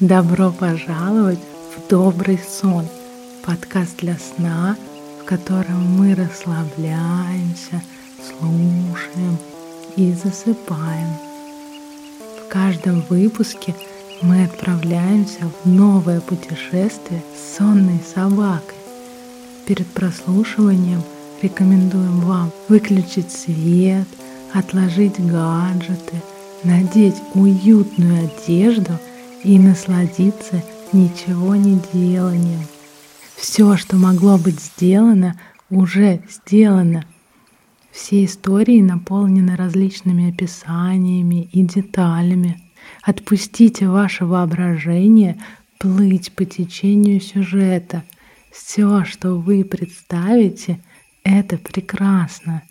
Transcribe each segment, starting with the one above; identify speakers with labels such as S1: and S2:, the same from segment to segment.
S1: Добро пожаловать в Добрый сон, подкаст для сна, в котором мы расслабляемся, слушаем и засыпаем. В каждом выпуске мы отправляемся в новое путешествие с сонной собакой. Перед прослушиванием рекомендуем вам выключить свет, отложить гаджеты, надеть уютную одежду – и насладиться ничего не деланием. Все, что могло быть сделано, уже сделано. Все истории наполнены различными описаниями и деталями. Отпустите ваше воображение плыть по течению сюжета. Все, что вы представите, это прекрасно.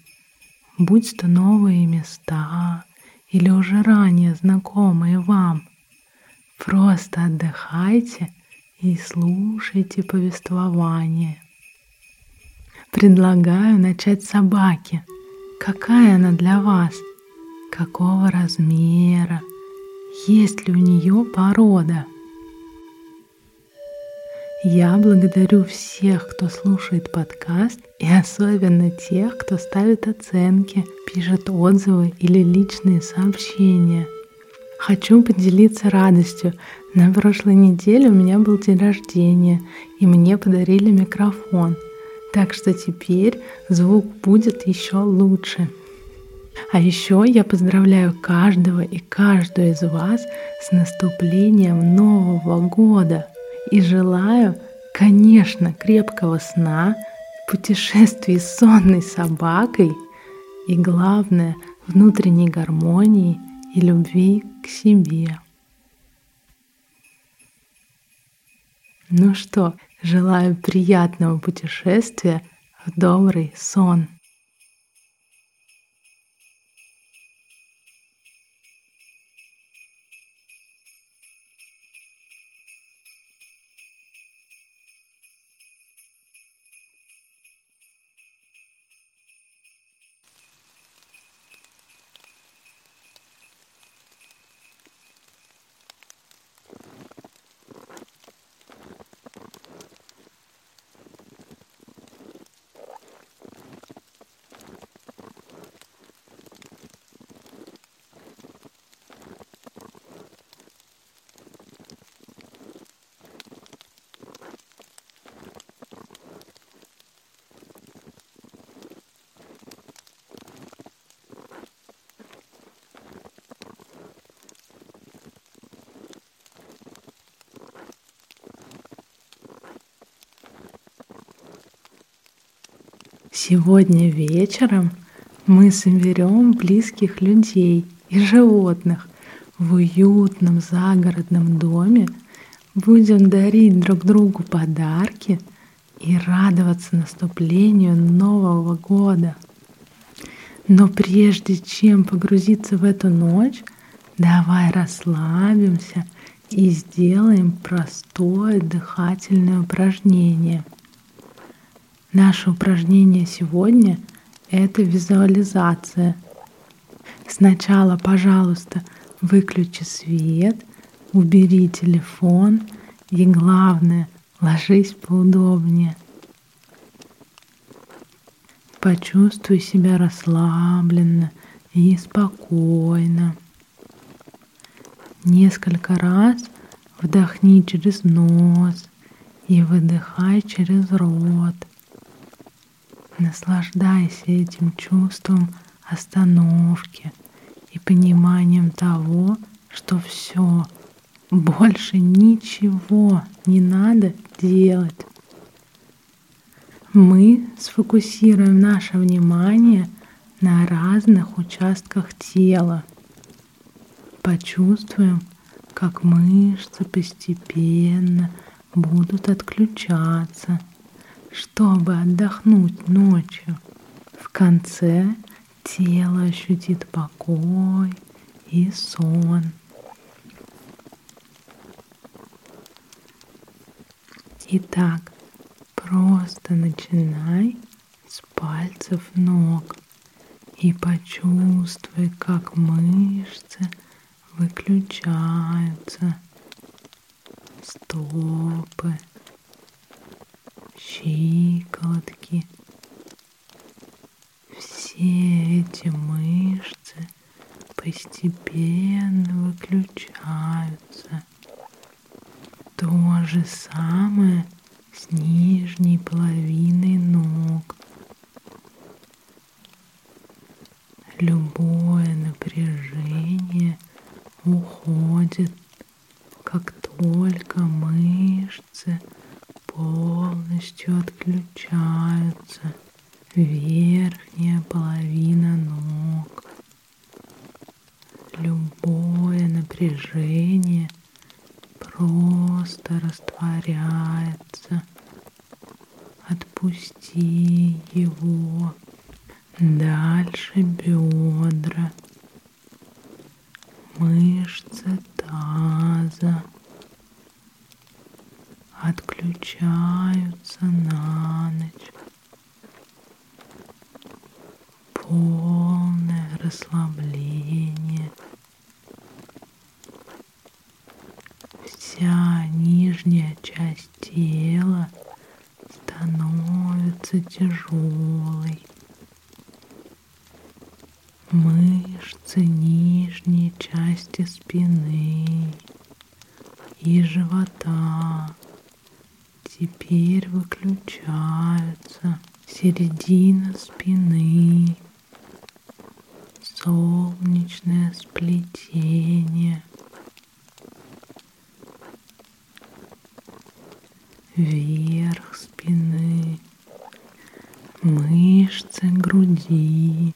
S1: Будь то новые места или уже ранее знакомые вам – Просто отдыхайте и слушайте повествование. Предлагаю начать с собаки. Какая она для вас? Какого размера? Есть ли у нее порода? Я благодарю всех, кто слушает подкаст, и особенно тех, кто ставит оценки, пишет отзывы или личные сообщения – Хочу поделиться радостью. На прошлой неделе у меня был день рождения, и мне подарили микрофон. Так что теперь звук будет еще лучше. А еще я поздравляю каждого и каждую из вас с наступлением Нового года и желаю, конечно, крепкого сна, путешествий с сонной собакой и, главное, внутренней гармонии и любви к себе. Ну что, желаю приятного путешествия в добрый сон. Сегодня вечером мы соберем близких людей и животных в уютном загородном доме, будем дарить друг другу подарки и радоваться наступлению Нового года. Но прежде чем погрузиться в эту ночь, давай расслабимся и сделаем простое дыхательное упражнение – Наше упражнение сегодня — это визуализация. Сначала, пожалуйста, выключи свет, убери телефон и, главное, ложись поудобнее. Почувствуй себя расслабленно и спокойно. Несколько раз вдохни через нос и выдыхай через рот. Наслаждайся этим чувством остановки и пониманием того, что все, больше ничего не надо делать. Мы сфокусируем наше внимание на разных участках тела. Почувствуем, как мышцы постепенно будут отключаться – чтобы отдохнуть ночью. В конце тело ощутит покой и сон. Итак, просто начинай с пальцев ног и почувствуй, как мышцы выключаются, стопы, щиколотки. Все эти мышцы постепенно выключаются. То же самое с нижней половиной ног. солнечное сплетение, верх спины, мышцы груди.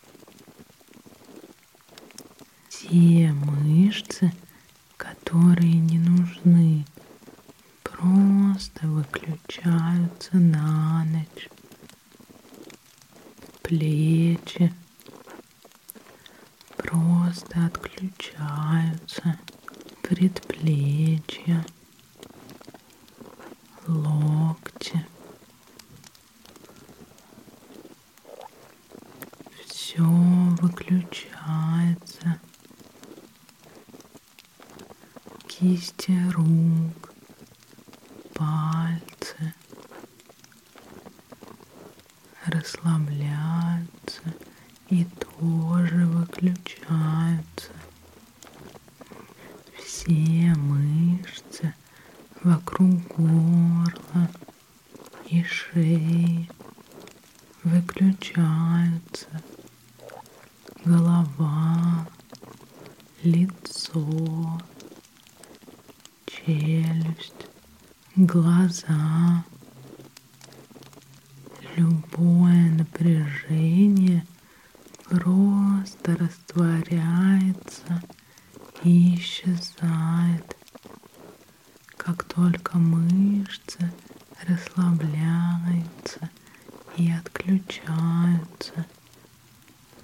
S1: и отключаются,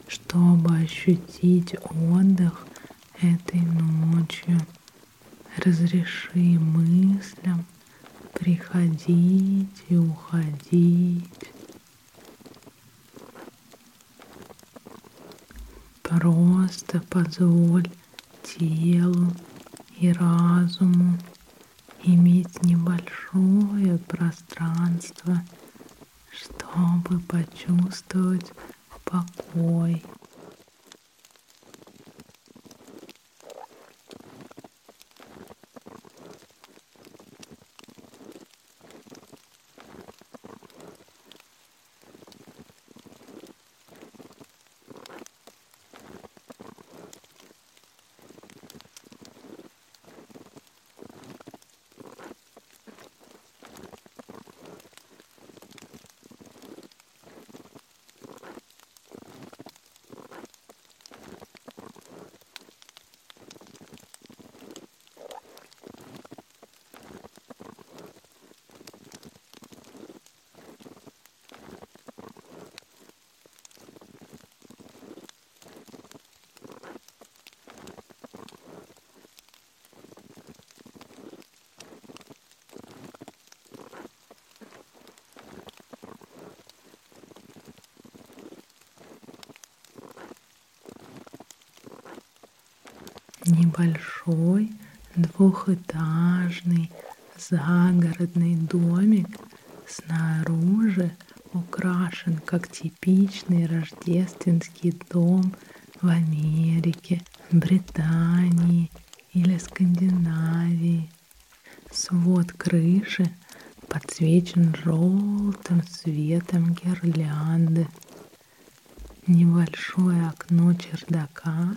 S1: чтобы ощутить отдых этой ночью. Разреши мыслям приходить и уходить. Просто позволь телу и разуму иметь небольшое пространство – чтобы почувствовать покой. большой двухэтажный загородный домик снаружи украшен как типичный рождественский дом в Америке, Британии или Скандинавии. Свод крыши подсвечен желтым светом гирлянды. Небольшое окно чердака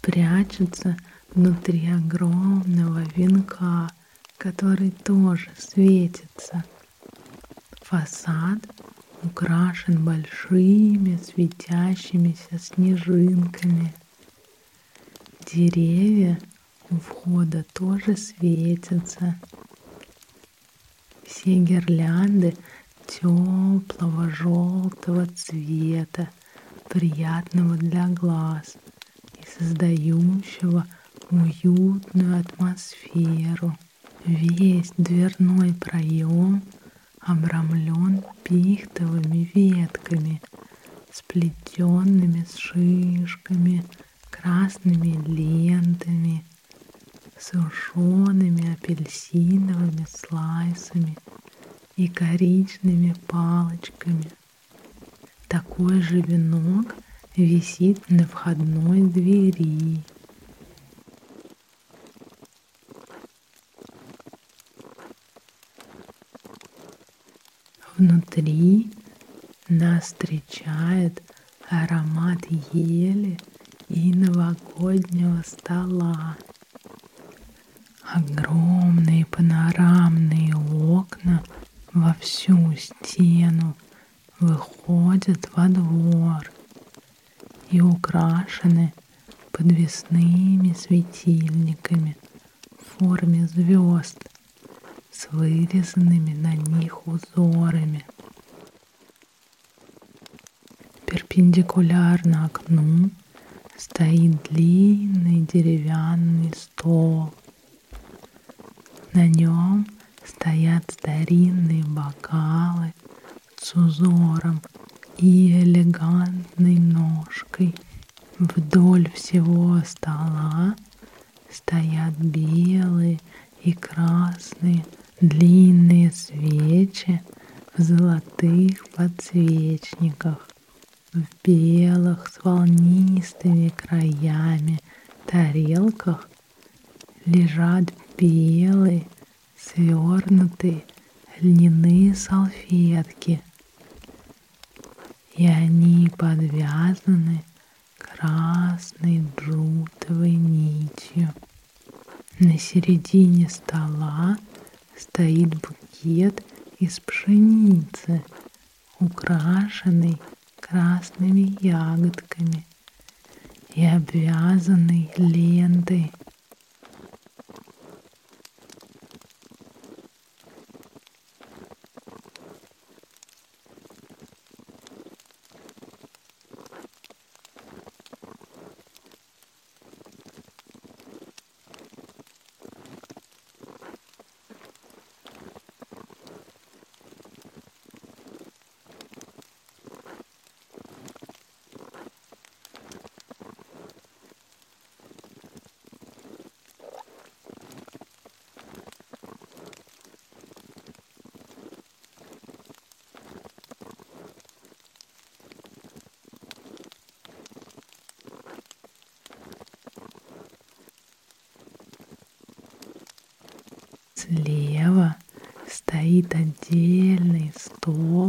S1: прячется внутри огромного венка, который тоже светится. Фасад украшен большими светящимися снежинками. Деревья у входа тоже светятся. Все гирлянды теплого желтого цвета, приятного для глаз и создающего уютную атмосферу. Весь дверной проем обрамлен пихтовыми ветками, сплетенными с шишками, красными лентами, сушеными апельсиновыми слайсами и коричными палочками. Такой же венок висит на входной двери. Внутри нас встречает аромат ели и новогоднего стола. Огромные панорамные окна во всю стену выходят во двор и украшены подвесными светильниками в форме звезд с вырезанными на них узорами. Перпендикулярно окну стоит длинный деревянный стол. На нем стоят старинные бокалы с узором и элегантной ножкой. Вдоль всего стола стоят белые и красные длинные свечи в золотых подсвечниках, в белых с волнистыми краями тарелках лежат белые свернутые льняные салфетки, и они подвязаны красной джутовой нитью. На середине стола стоит букет из пшеницы, украшенный красными ягодками и обвязанный лентой Слева стоит отдельный стол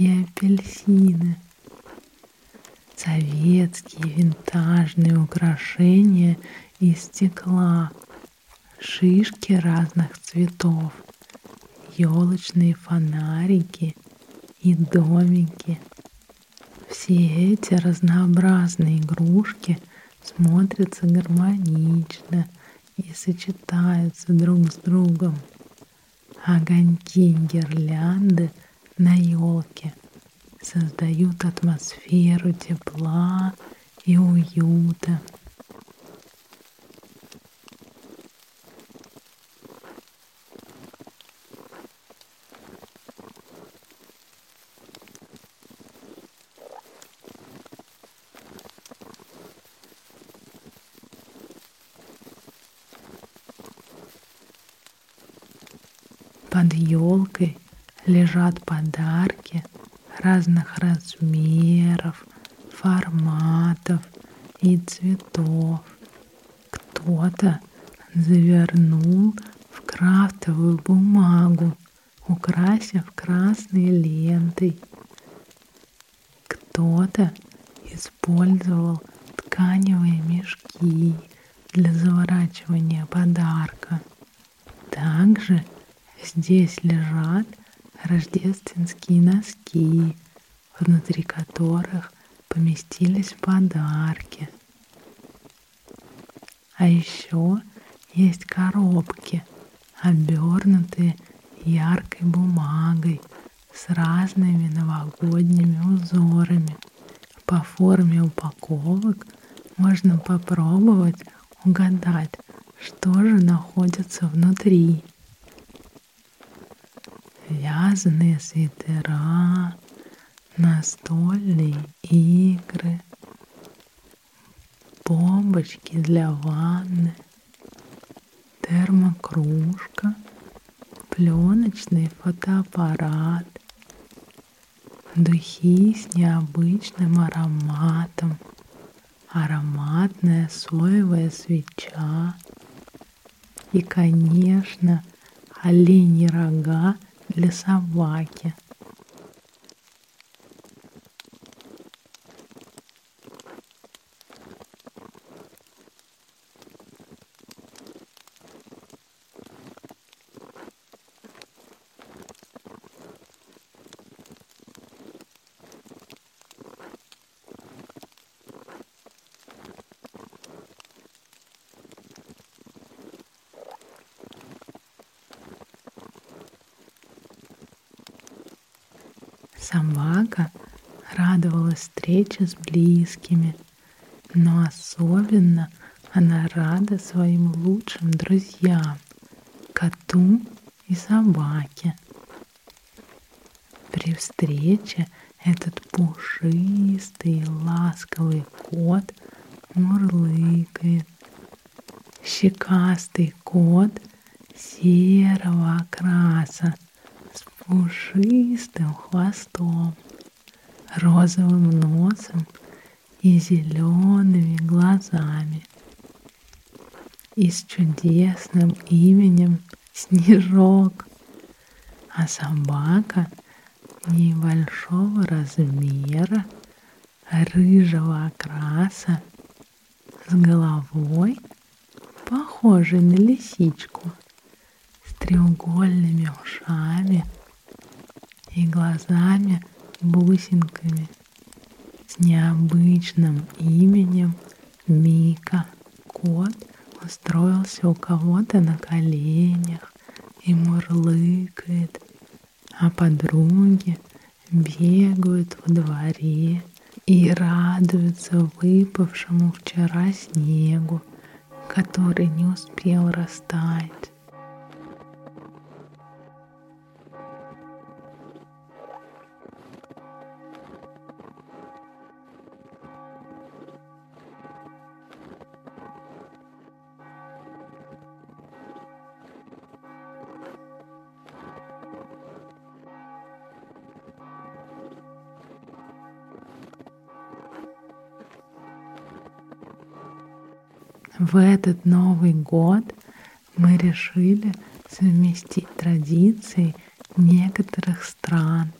S1: и апельсины. Советские винтажные украшения из стекла, шишки разных цветов, елочные фонарики и домики. Все эти разнообразные игрушки смотрятся гармонично и сочетаются друг с другом. Огоньки гирлянды на елке создают атмосферу тепла и уюта. Под елкой лежат подарки разных размеров, форматов и цветов. Кто-то завернул в крафтовую бумагу, украсив красной лентой. Кто-то использовал тканевые мешки для заворачивания подарка. Также Здесь лежат рождественские носки, внутри которых поместились подарки. А еще есть коробки, обернутые яркой бумагой с разными новогодними узорами. По форме упаковок можно попробовать угадать, что же находится внутри вязаные свитера, настольные игры, бомбочки для ванны, термокружка, пленочный фотоаппарат, духи с необычным ароматом, ароматная соевая свеча. И, конечно, оленьи рога для собаки. Собака радовалась встрече с близкими, но особенно она рада своим лучшим друзьям, коту и собаке. При встрече этот пушистый ласковый кот мурлыкает. Щекастый кот серого окраса – пушистым хвостом, розовым носом и зелеными глазами. И с чудесным именем Снежок. А собака небольшого размера, рыжего окраса, с головой, похожей на лисичку, с треугольными ушами – и глазами бусинками с необычным именем Мика. Кот устроился у кого-то на коленях и мурлыкает, а подруги бегают во дворе и радуются выпавшему вчера снегу, который не успел растаять. В этот Новый год мы решили совместить традиции некоторых стран,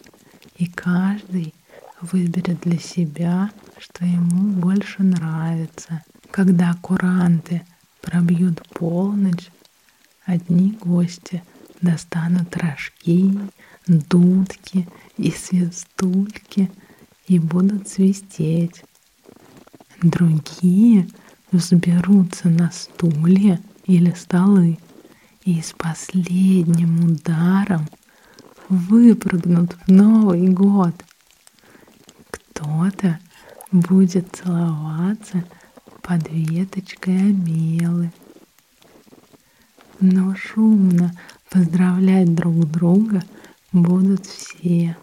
S1: и каждый выберет для себя, что ему больше нравится. Когда куранты пробьют полночь, одни гости достанут рожки, дудки и свистульки и будут свистеть. Другие взберутся на стулья или столы и с последним ударом выпрыгнут в Новый год. Кто-то будет целоваться под веточкой омелы. Но шумно поздравлять друг друга будут все.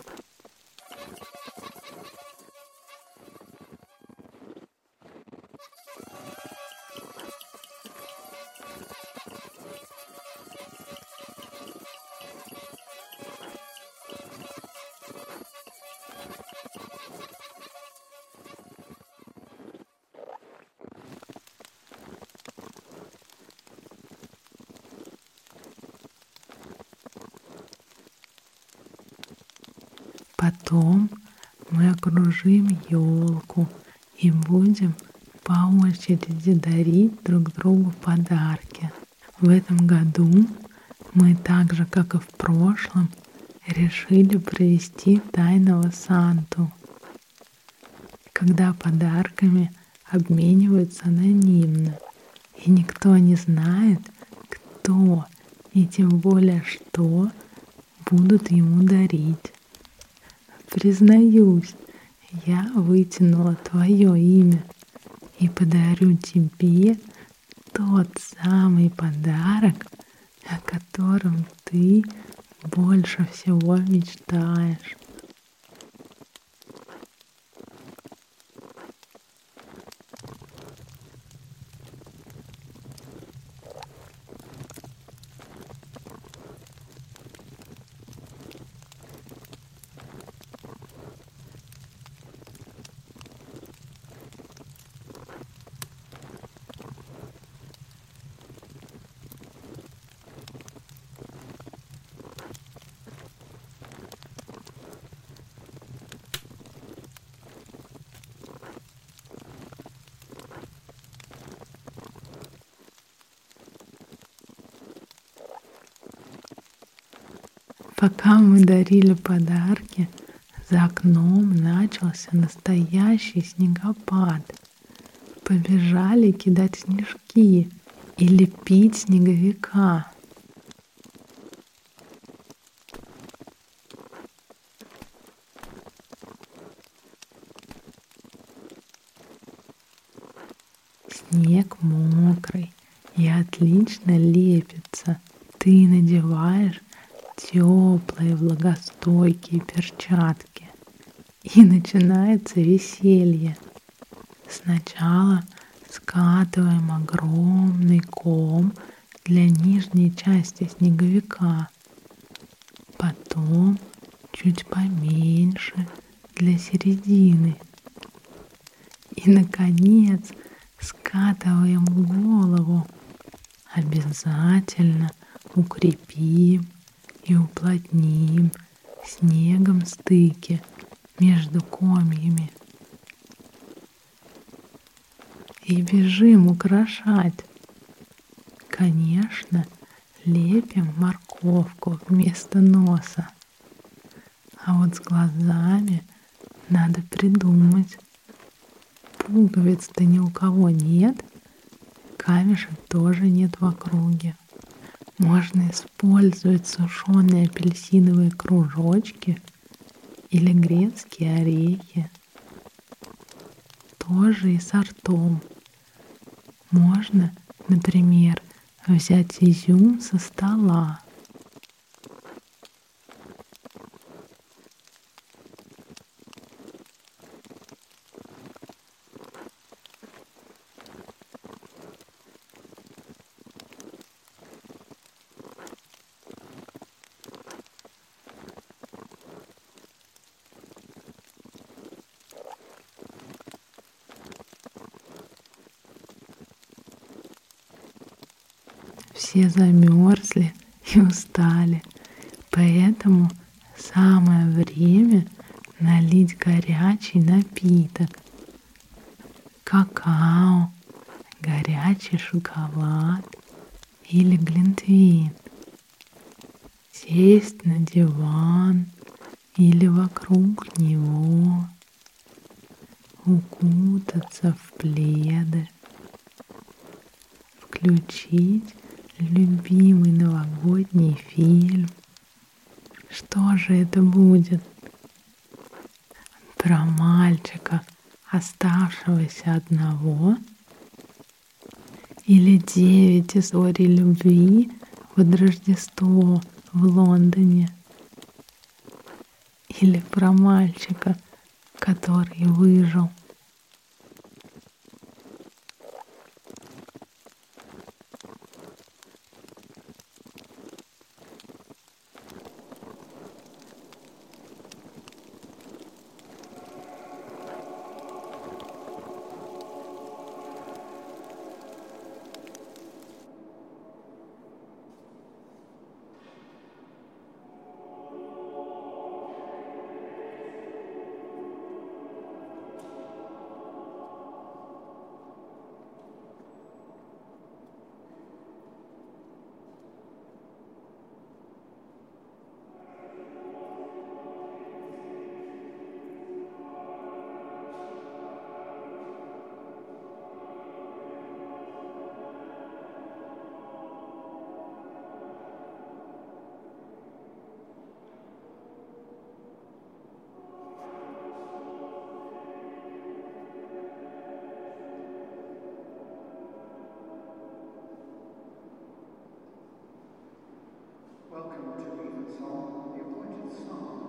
S1: Елку и будем по очереди дарить друг другу подарки. В этом году мы так же, как и в прошлом, решили провести тайного Санту, когда подарками обмениваются анонимно, и никто не знает, кто и тем более что будут ему дарить. Признаюсь, я вытянула твое имя и подарю тебе тот самый подарок, о котором ты больше всего мечтаешь. Пока мы дарили подарки, за окном начался настоящий снегопад. Побежали кидать снежки и лепить снеговика. И начинается веселье. Сначала скатываем огромный ком для нижней части снеговика. Потом чуть поменьше для середины. И, наконец, скатываем голову. Обязательно укрепим и уплотним снегом стыки между комьями. И бежим украшать. Конечно, лепим морковку вместо носа. А вот с глазами надо придумать. Пуговиц-то ни у кого нет, камешек тоже нет в округе. Можно использовать сушеные апельсиновые кружочки или грецкие орехи. Тоже и сортом. Можно, например, взять изюм со стола Замерзли и устали. Поэтому самое время налить горячий напиток. Какао, горячий шоколад или глинтвейн. Сесть на диван или вокруг него. Укутаться в пледы. Включить любимый новогодний фильм. Что же это будет? Про мальчика, оставшегося одного? Или девять историй любви под Рождество в Лондоне? Или про мальчика, который выжил?
S2: Welcome to Evensong. The appointed is